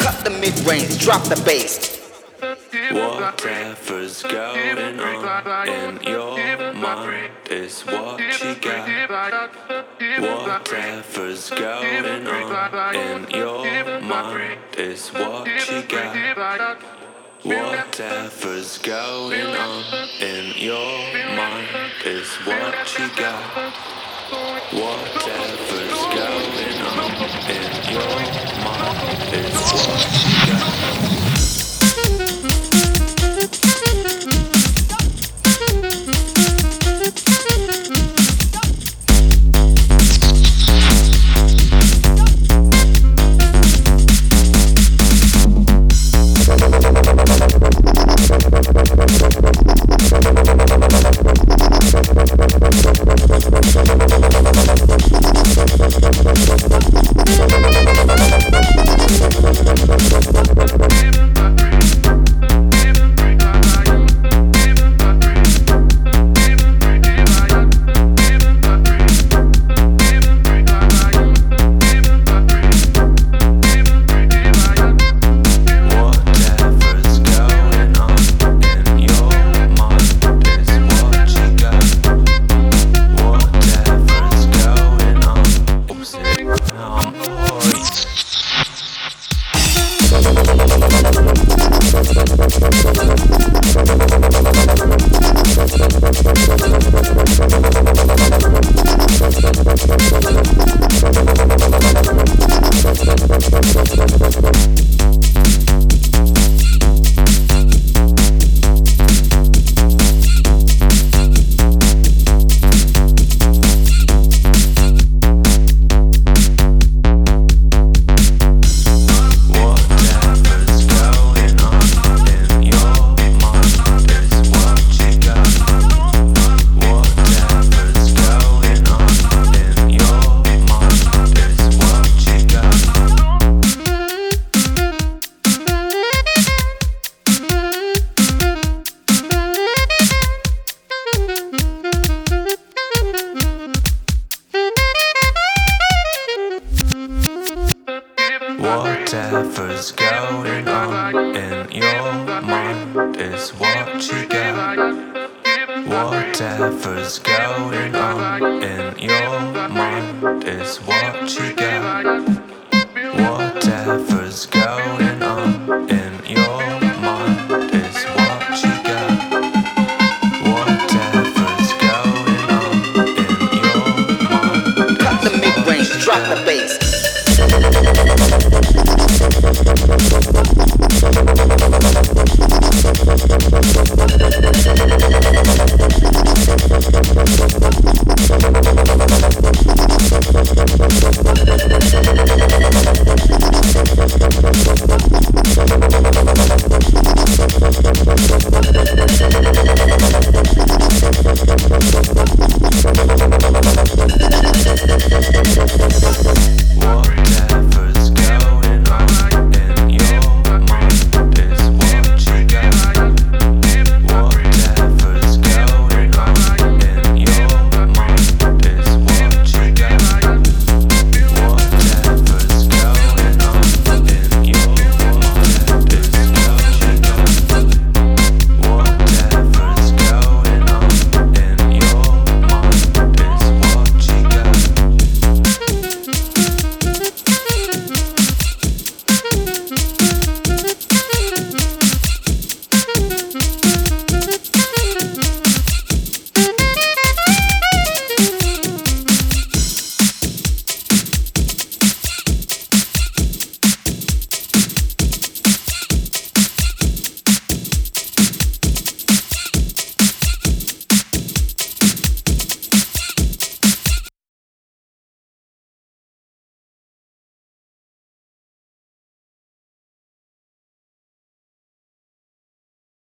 Cut the mid range, drop the bass. Whatever's going on in your mind is what you got. Whatever's going on in your mind is what you got. Whatever's going on in your mind is what you got. Whatever's going on in your mind um, Whatever's going on in your mind is what you got. Whatever's going on in your mind is what you got. Whatever's going on in your mind is what you got. Whatever's going on in your mind Cut the mid drop the bass. Thank you.